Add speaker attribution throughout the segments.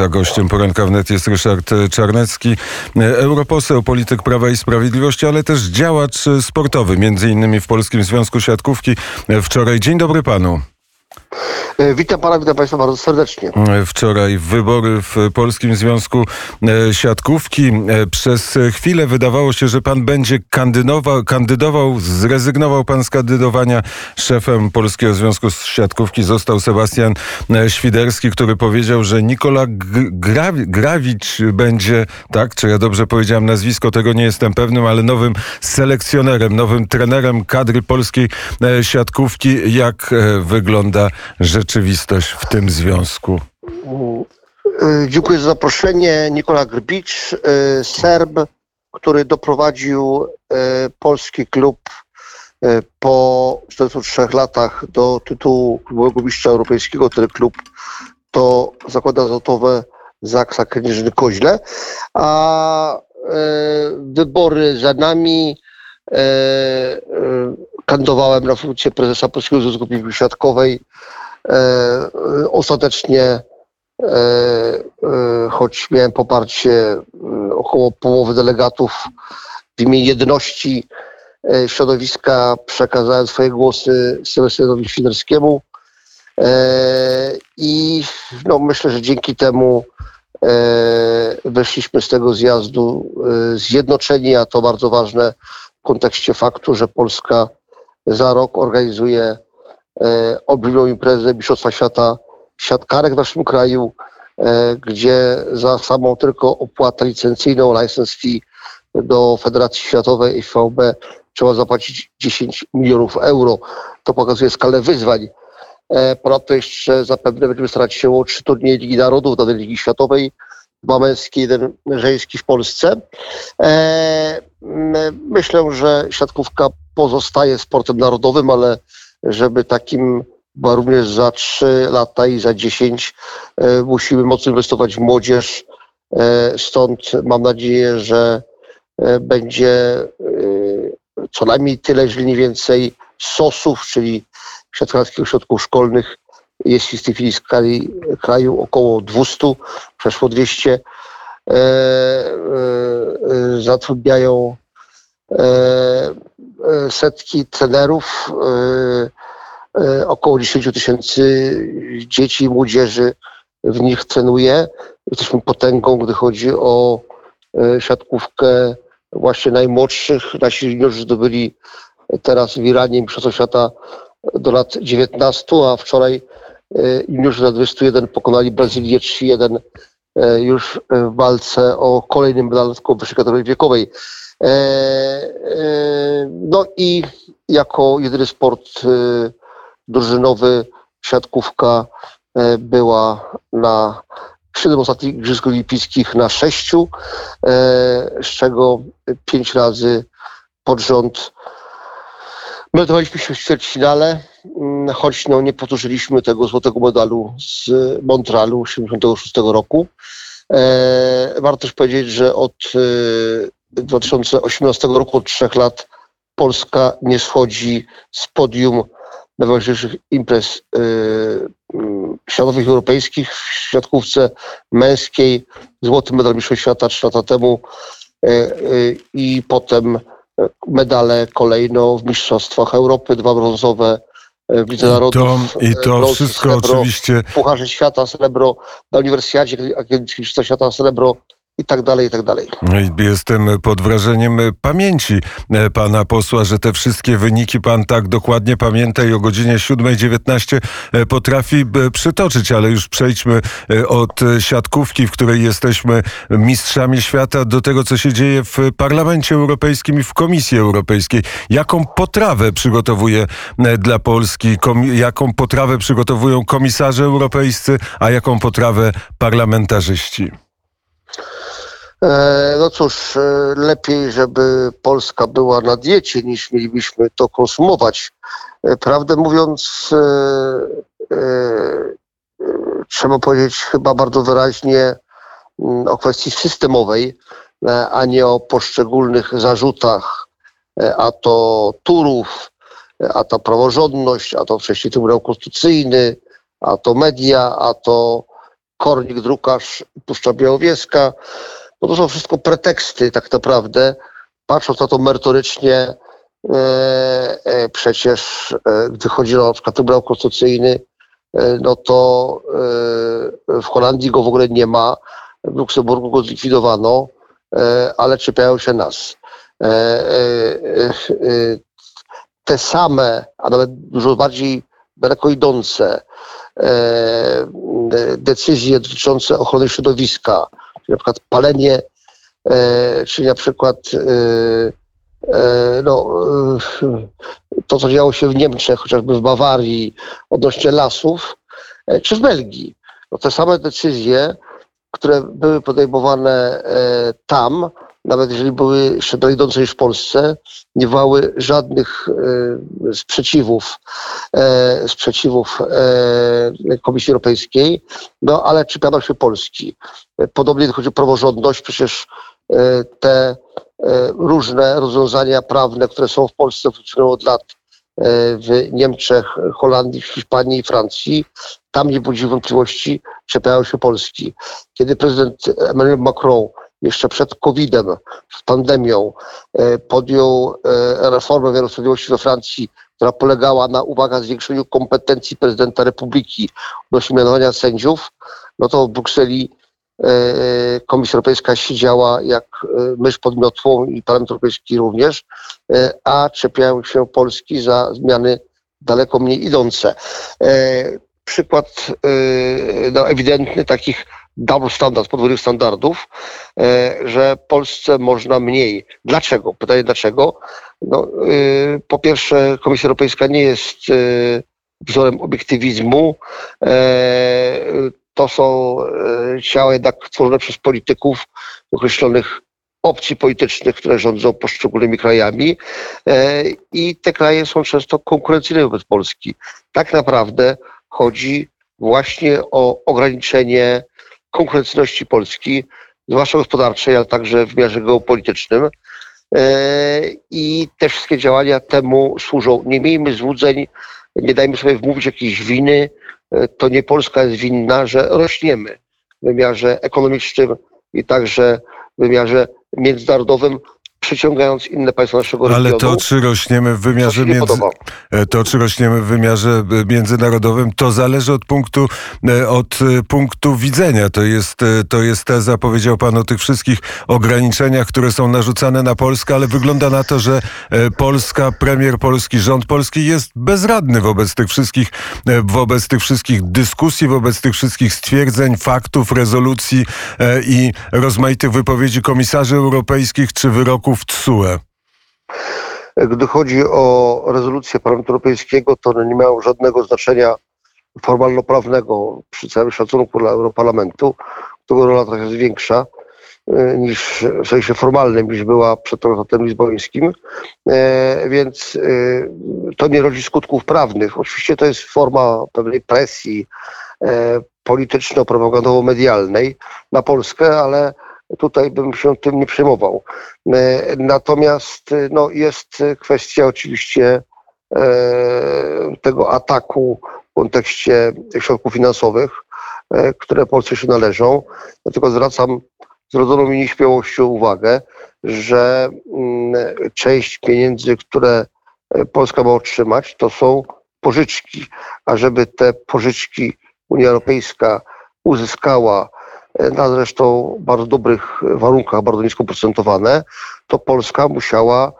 Speaker 1: A gościem poranka wnet jest Ryszard Czarnecki, europoseł, polityk Prawa i Sprawiedliwości, ale też działacz sportowy, między innymi w Polskim Związku Siatkówki. Wczoraj. Dzień dobry panu.
Speaker 2: E, witam pana, witam państwa bardzo serdecznie.
Speaker 1: Wczoraj wybory w Polskim Związku e, Siatkówki. E, przez chwilę wydawało się, że pan będzie kandydował, kandydował zrezygnował pan z kandydowania. Szefem Polskiego Związku Siatkówki został Sebastian Świderski, który powiedział, że Nikola Grawicz będzie, tak, czy ja dobrze powiedziałem nazwisko, tego nie jestem pewnym, ale nowym selekcjonerem, nowym trenerem kadry polskiej siatkówki. Jak wygląda rzeczywistość w tym związku?
Speaker 2: E, dziękuję za zaproszenie. Nikola Grbicz, e, Serb, który doprowadził e, polski klub po 43 latach do tytułu klubowego mistrza europejskiego. Ten klub to zakłada azotowe Zaksa Kędzierzyn Koźle. A wybory za nami. Kandydowałem na funkcję prezesa Polskiego Związku Piłki Świadkowej E, ostatecznie, e, e, choć miałem poparcie około połowy delegatów w imieniu jedności środowiska, przekazałem swoje głosy Sebastianowi Świderskiemu i no, myślę, że dzięki temu wyszliśmy z tego zjazdu zjednoczeni, a to bardzo ważne w kontekście faktu, że Polska za rok organizuje E, olbrzymią imprezę Mistrzostwa Świata siatkarek w naszym kraju, e, gdzie za samą tylko opłatę licencyjną, license fee do Federacji Światowej IVB trzeba zapłacić 10 milionów euro. To pokazuje skalę wyzwań. E, ponadto jeszcze zapewne będziemy starać się o trzy turnieje Ligi Narodów, do Ligi Światowej, dwa męskie, jeden żeński w Polsce. Myślę, że siatkówka pozostaje sportem narodowym, ale żeby takim bo również za 3 lata i za 10 e, musimy mocno inwestować w młodzież. E, stąd mam nadzieję, że e, będzie co najmniej tyle, jeżeli nie więcej SOS-ów, czyli siatkarskich ośrodków szkolnych. Jest w tej chwili w kraju około 200, przeszło 200. Zatrudniają setki trenerów, E, około 10 tysięcy dzieci i młodzieży w nich trenuje. Jesteśmy potęgą, gdy chodzi o e, siatkówkę właśnie najmłodszych. Nasi juniorzy zdobyli teraz w Iranie Mistrzostwo Świata do lat 19, a wczoraj e, juniorzy na 21 pokonali Brazylię 3-1 już w walce o kolejnym medal w wyższej wiekowej. No i jako jedyny sport drużynowy siatkówka e, była na siedem ostatnich Igrzysk Olimpijskich na sześciu, e, z czego pięć razy pod rząd meldowaliśmy się w ćwierćfinale, choć no, nie powtórzyliśmy tego złotego medalu z Montrealu 1986 roku. E, warto też powiedzieć, że od 2018 roku, od trzech lat, Polska nie schodzi z podium najważniejszych imprez yy, światowych, europejskich w siatkówce męskiej. Złoty medal Mistrzostw Świata trzy lata temu yy, yy, i potem medale kolejno w Mistrzostwach Europy, dwa brązowe w Lidze Narodów.
Speaker 1: To, I to wszystko srebro, oczywiście...
Speaker 2: W Pucharze Świata srebro, na Uniwersjadzie Akademickim Mistrzostwa Świata srebro i tak dalej, i tak dalej.
Speaker 1: No jestem pod wrażeniem pamięci e, pana posła, że te wszystkie wyniki pan tak dokładnie pamięta i o godzinie 7.19 e, potrafi e, przytoczyć, ale już przejdźmy od siatkówki, w której jesteśmy mistrzami świata, do tego, co się dzieje w Parlamencie Europejskim i w Komisji Europejskiej. Jaką potrawę przygotowuje dla Polski, jaką potrawę przygotowują komisarze europejscy, a jaką potrawę parlamentarzyści?
Speaker 2: E, no cóż, e, lepiej, żeby Polska była na diecie, niż mielibyśmy to konsumować. E, prawdę mówiąc, trzeba powiedzieć chyba bardzo wyraźnie mm, o kwestii systemowej, a nie o poszczególnych zarzutach, a to Turów, a to praworządność, a to wcześniej Trybunał Konstytucyjny, a to media, a to Kornik, Drukarz, Puszcza Białowieska. No to są wszystko preteksty tak naprawdę. Patrząc na to merytorycznie, przecież gdy chodzi o na Trybunał Konstytucyjny, no to w Holandii go w ogóle nie ma, w Luksemburgu go zlikwidowano, ale czepiają się nas. Te same, a nawet dużo bardziej daleko idące decyzje dotyczące ochrony środowiska, czyli na przykład palenie, czyli na przykład no, to, co działo się w Niemczech, chociażby w Bawarii, odnośnie lasów, czy w Belgii. No, te same decyzje, które były podejmowane tam, nawet jeżeli były jeszcze idące niż w Polsce, nie wywołały żadnych e, sprzeciwów, e, sprzeciwów e, Komisji Europejskiej, no ale czepiano się Polski. Podobnie chodzi o praworządność, przecież e, te e, różne rozwiązania prawne, które są w Polsce, funkcjonują od lat e, w Niemczech, Holandii, Hiszpanii i Francji, tam nie budzi wątpliwości, czepiają się Polski. Kiedy prezydent Emmanuel Macron jeszcze przed COVID-em, z pandemią, e, podjął e, reformę wymiaru sprawiedliwości we Francji, która polegała na, uwaga, zwiększeniu kompetencji prezydenta republiki odnośnie mianowania sędziów, no to w Brukseli e, Komisja Europejska siedziała jak mysz pod i Parlament Europejski również, a czepiają się Polski za zmiany daleko mniej idące. Przykład no, ewidentny takich double standard, podwójnych standardów, e, że Polsce można mniej. Dlaczego? Pytanie dlaczego? No, e, po pierwsze, Komisja Europejska nie jest e, wzorem obiektywizmu. To są ciała jednak tworzone przez polityków określonych opcji politycznych, które rządzą poszczególnymi krajami i te kraje są często konkurencyjne wobec Polski. Tak naprawdę chodzi właśnie o ograniczenie konkurencyjności Polski, zwłaszcza gospodarczej, ale także w wymiarze geopolitycznym. E, I te wszystkie działania temu służą. Nie miejmy złudzeń, nie dajmy sobie wmówić jakiejś winy. E, to nie Polska jest winna, że rośniemy w wymiarze ekonomicznym i także w wymiarze międzynarodowym przyciągając inne państwa naszego
Speaker 1: regionu. Ale to, czy rośniemy w wymiarze między... E, to, czy rośniemy w wymiarze e, międzynarodowym, to zależy od punktu, e, od punktu widzenia. To jest, to jest teza, powiedział pan o tych wszystkich ograniczeniach, które są narzucane na Polskę, ale wygląda na to, że Polska, premier Polski, rząd polski jest bezradny wobec tych wszystkich, wobec tych wszystkich dyskusji, wobec tych wszystkich stwierdzeń, faktów, rezolucji i rozmaitych wypowiedzi komisarzy europejskich czy wyroków w TSUE?
Speaker 2: Gdy chodzi o rezolucję Parlamentu Europejskiego, to nie mają żadnego znaczenia formalno-prawnego przy całym szacunku dla Europarlamentu, którego rola trochę jest większa e, niż w sensie formalnym, niż była przed traktatem lizbońskim, e, więc e, to nie rodzi skutków prawnych. Oczywiście to jest forma pewnej presji polityczno-propagandowo-medialnej na Polskę, ale tutaj bym się tym nie przejmował. E, natomiast e, no, jest kwestia oczywiście e, tego ataku w kontekście środków finansowych, które Polsce się należą. Dlatego zwracam zrodzoną mi nieśmiałością uwagę, że mm, część pieniędzy, które Polska ma otrzymać, to są pożyczki, a żeby te pożyczki Unia Europejska uzyskała na zresztą bardzo dobrych warunkach, bardzo nisko procentowane, to Polska musiała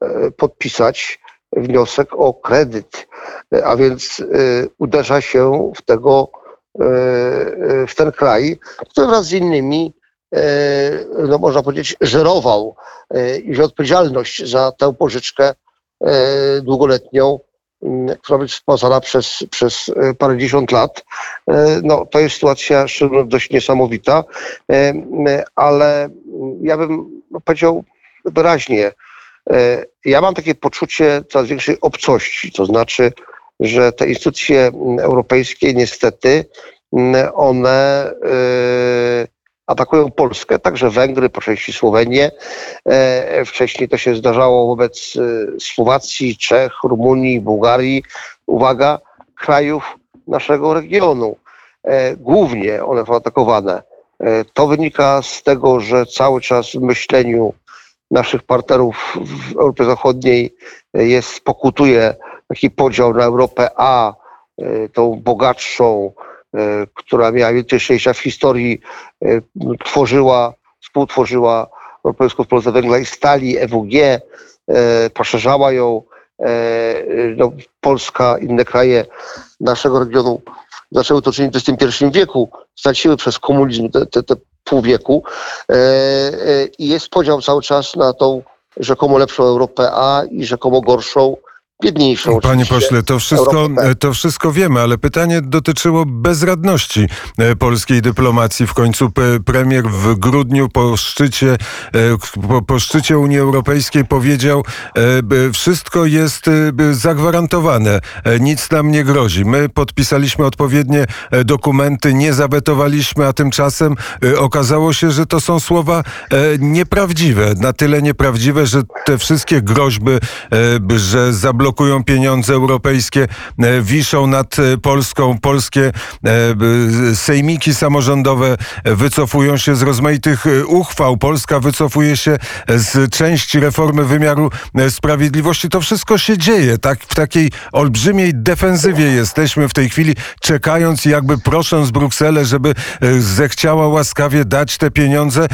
Speaker 2: e, podpisać wniosek o kredyt, e, a więc e, uderza się w tego, w ten kraj, który wraz z innymi, no można powiedzieć, żerował i że odpowiedzialność za tę pożyczkę długoletnią która być spłacana przez, przez e, parędziesiąt lat. E, no, to jest sytuacja dość niesamowita, e, ale ja bym powiedział wyraźnie, ja mam takie poczucie coraz większej obcości, to znaczy, że te instytucje europejskie niestety one atakują Polskę, także Węgry, po części Słowenię. E, wcześniej to się zdarzało wobec e, Słowacji, Czech, Rumunii, Bułgarii. Uwaga, krajów naszego regionu. e, głównie one są atakowane. To wynika z tego, że cały czas w myśleniu naszych partnerów w Europie Zachodniej jest, pokutuje taki podział na Europę A, tą bogatszą, która miała więcej w historii, tworzyła, współtworzyła Europejską Wspólnotę Węgla i Stali, EWG, poszerzała ją, no, Polska, inne kraje naszego regionu zaczęły to czynić w XXI wieku, straciły przez komunizm te, te, te pół wieku e, e, i jest podział cały czas na tą rzekomo lepszą Europę A i rzekomo gorszą biedniejszą.
Speaker 1: Panie pośle, to wszystko, to wszystko wiemy, ale pytanie dotyczyło bezradności e, polskiej dyplomacji. W końcu premier w grudniu po szczycie, e, po, po szczycie Unii Europejskiej powiedział, e, wszystko jest zagwarantowane, nic nam nie grozi. My podpisaliśmy odpowiednie dokumenty, nie zawetowaliśmy, a tymczasem okazało się, że to są słowa nieprawdziwe. Na tyle nieprawdziwe, że te wszystkie groźby, że zablokowano blokują pieniądze europejskie, e, wiszą nad e, Polską. Polskie e, sejmiki samorządowe wycofują się z rozmaitych uchwał. Polska wycofuje się z części reformy wymiaru sprawiedliwości. To wszystko się dzieje. Tak, w takiej olbrzymiej defensywie jesteśmy w tej chwili, czekając jakby prosząc Brukselę, żeby zechciała łaskawie dać te pieniądze,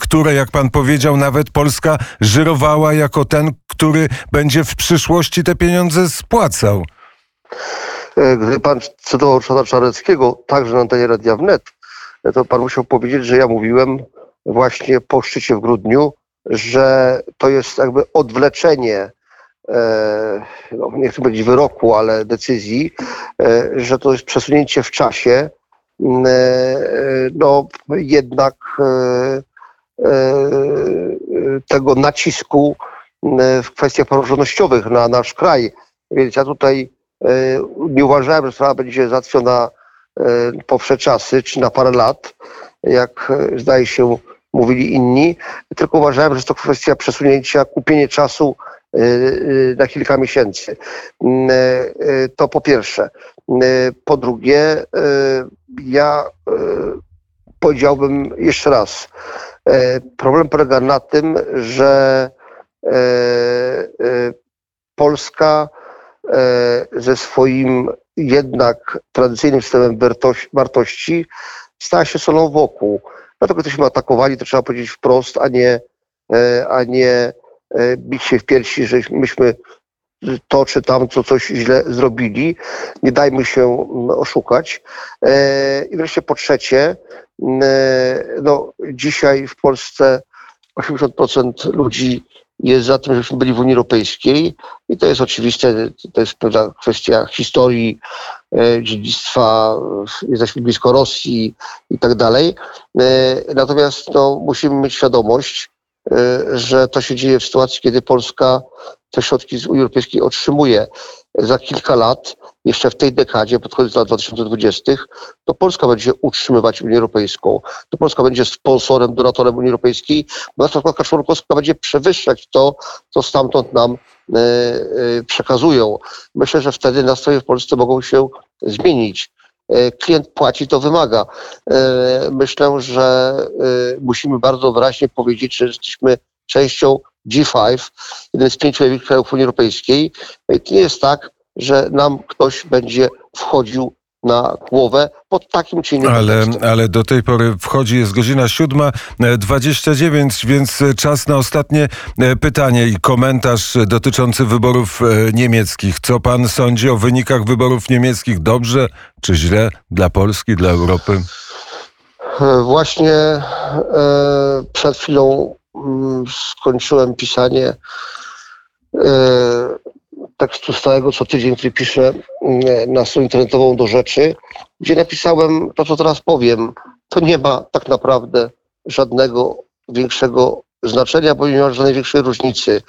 Speaker 1: które, jak pan powiedział, nawet Polska żyrowała jako ten, który będzie w przyszłości te pieniądze spłacał.
Speaker 2: E, gdy pan cytował Ryszarda Czareckiego, także na antenie Radia Wnet, e, to pan musiał powiedzieć, że ja mówiłem właśnie po szczycie w grudniu, że to jest jakby odwleczenie, e, no nie chcę powiedzieć wyroku, ale decyzji, że to jest przesunięcie w czasie, no jednak tego nacisku w kwestiach praworządnościowych na nasz kraj. Więc ja tutaj e, nie uważałem, że sprawa będzie załatwiona e, po wsze czasy, czy na parę lat, jak zdaje się mówili inni, tylko uważałem, że jest to kwestia przesunięcia, kupienie czasu na kilka miesięcy. To po pierwsze. Po drugie, ja powiedziałbym jeszcze raz, problem polega na tym, że E, e, Polska e, ze swoim jednak tradycyjnym systemem wartości stała się solą wokół. Dlatego jesteśmy atakowani, to trzeba powiedzieć wprost, a nie, a nie bić się w piersi, że myśmy to czy tamto coś źle zrobili. Nie dajmy się oszukać. I wreszcie po trzecie, no, dzisiaj w Polsce 80% ludzi jest za tym, żebyśmy byli w Unii Europejskiej i to jest oczywiste, to jest pewna kwestia historii, e, dziedzictwa, jesteśmy blisko Rosji i tak dalej. E, natomiast no, musimy mieć świadomość, e, że to się dzieje w sytuacji, kiedy Polska te środki z Unii Europejskiej otrzymuje. Za kilka lat jeszcze w tej dekadzie, pod koniec lat 2020, to Polska będzie utrzymywać Unię Europejską. To Polska będzie sponsorem, donatorem Unii Europejskiej, bo nasza składka członkowska będzie przewyższać to, co stamtąd nam e, e, przekazują. Myślę, że wtedy nastroje w Polsce mogą się zmienić. E, klient płaci, to wymaga. Myślę, że musimy bardzo wyraźnie powiedzieć, że jesteśmy częścią G5, jeden z pięciu największych krajów Unii Europejskiej. To nie jest tak, że nam ktoś będzie wchodził na głowę pod takim czy innym
Speaker 1: ale, ale do tej pory wchodzi, jest godzina 7.29, więc czas na ostatnie e, pytanie i komentarz dotyczący wyborów e, niemieckich. Co pan sądzi o wynikach wyborów niemieckich? Dobrze czy źle dla Polski, dla Europy?
Speaker 2: E, właśnie e, przed chwilą mm, skończyłem pisanie e, tekstu stałego co tydzień, który piszę mm, na stronę internetową do rzeczy, gdzie napisałem to, co teraz powiem. To nie ma tak naprawdę żadnego większego znaczenia, bo nie ma żadnej większej różnicy.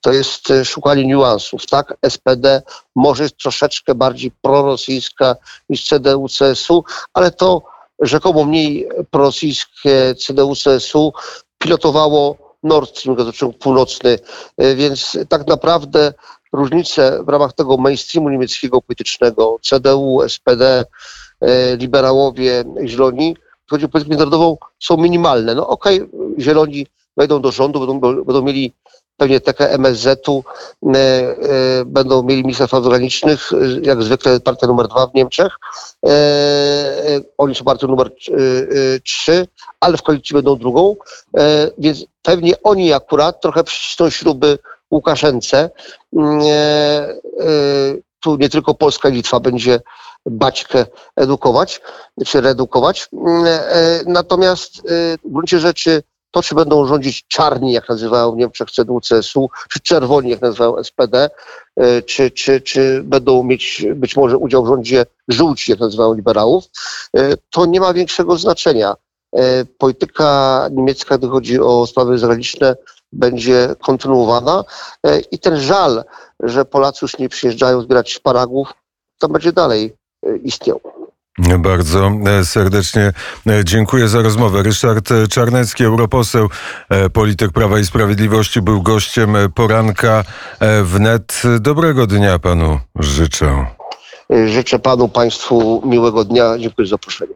Speaker 2: To jest e, szukanie niuansów. Tak, SPD może jest troszeczkę bardziej prorosyjska niż CDU, CSU, ale to rzekomo mniej prorosyjskie CDU, CSU pilotowało Nord Stream, gazociąg północny, e, więc tak naprawdę różnice w ramach tego mainstreamu niemieckiego politycznego, CDU, SPD, e, liberałowie, zieloni, chodzi o politykę międzynarodową, są minimalne. No okej, zieloni wejdą do rządu, będą, będą mieli pewnie takę MSZ-u, e, e, będą mieli ministra spraw zagranicznych, jak zwykle partia numer dwa w Niemczech. Oni są partią numer trzy, ale w koalicji będą drugą, więc pewnie oni akurat trochę przycisną śruby Łukaszence. Mm, E, e, tu nie tylko Polska i Litwa będzie baćkę edukować, czy reedukować. Mm, e, Natomiast w gruncie rzeczy to, czy będą rządzić czarni, jak nazywają w Niemczech CDU, CSU, czy czerwoni, jak nazywają SPD, czy, czy, czy będą mieć być może udział w rządzie żółci, jak nazywają liberałów, to nie ma większego znaczenia. Polityka niemiecka, gdy chodzi o sprawy zagraniczne, będzie kontynuowana e, i ten żal, że Polacy już nie przyjeżdżają zbierać szparagów, to będzie dalej e, istniał.
Speaker 1: Bardzo e, serdecznie dziękuję za rozmowę. Ryszard Czarnecki, europoseł, polityk Prawa i Sprawiedliwości, był gościem poranka wnet. Dobrego dnia panu życzę.
Speaker 2: Życzę panu, państwu miłego dnia. Dziękuję za zaproszenie.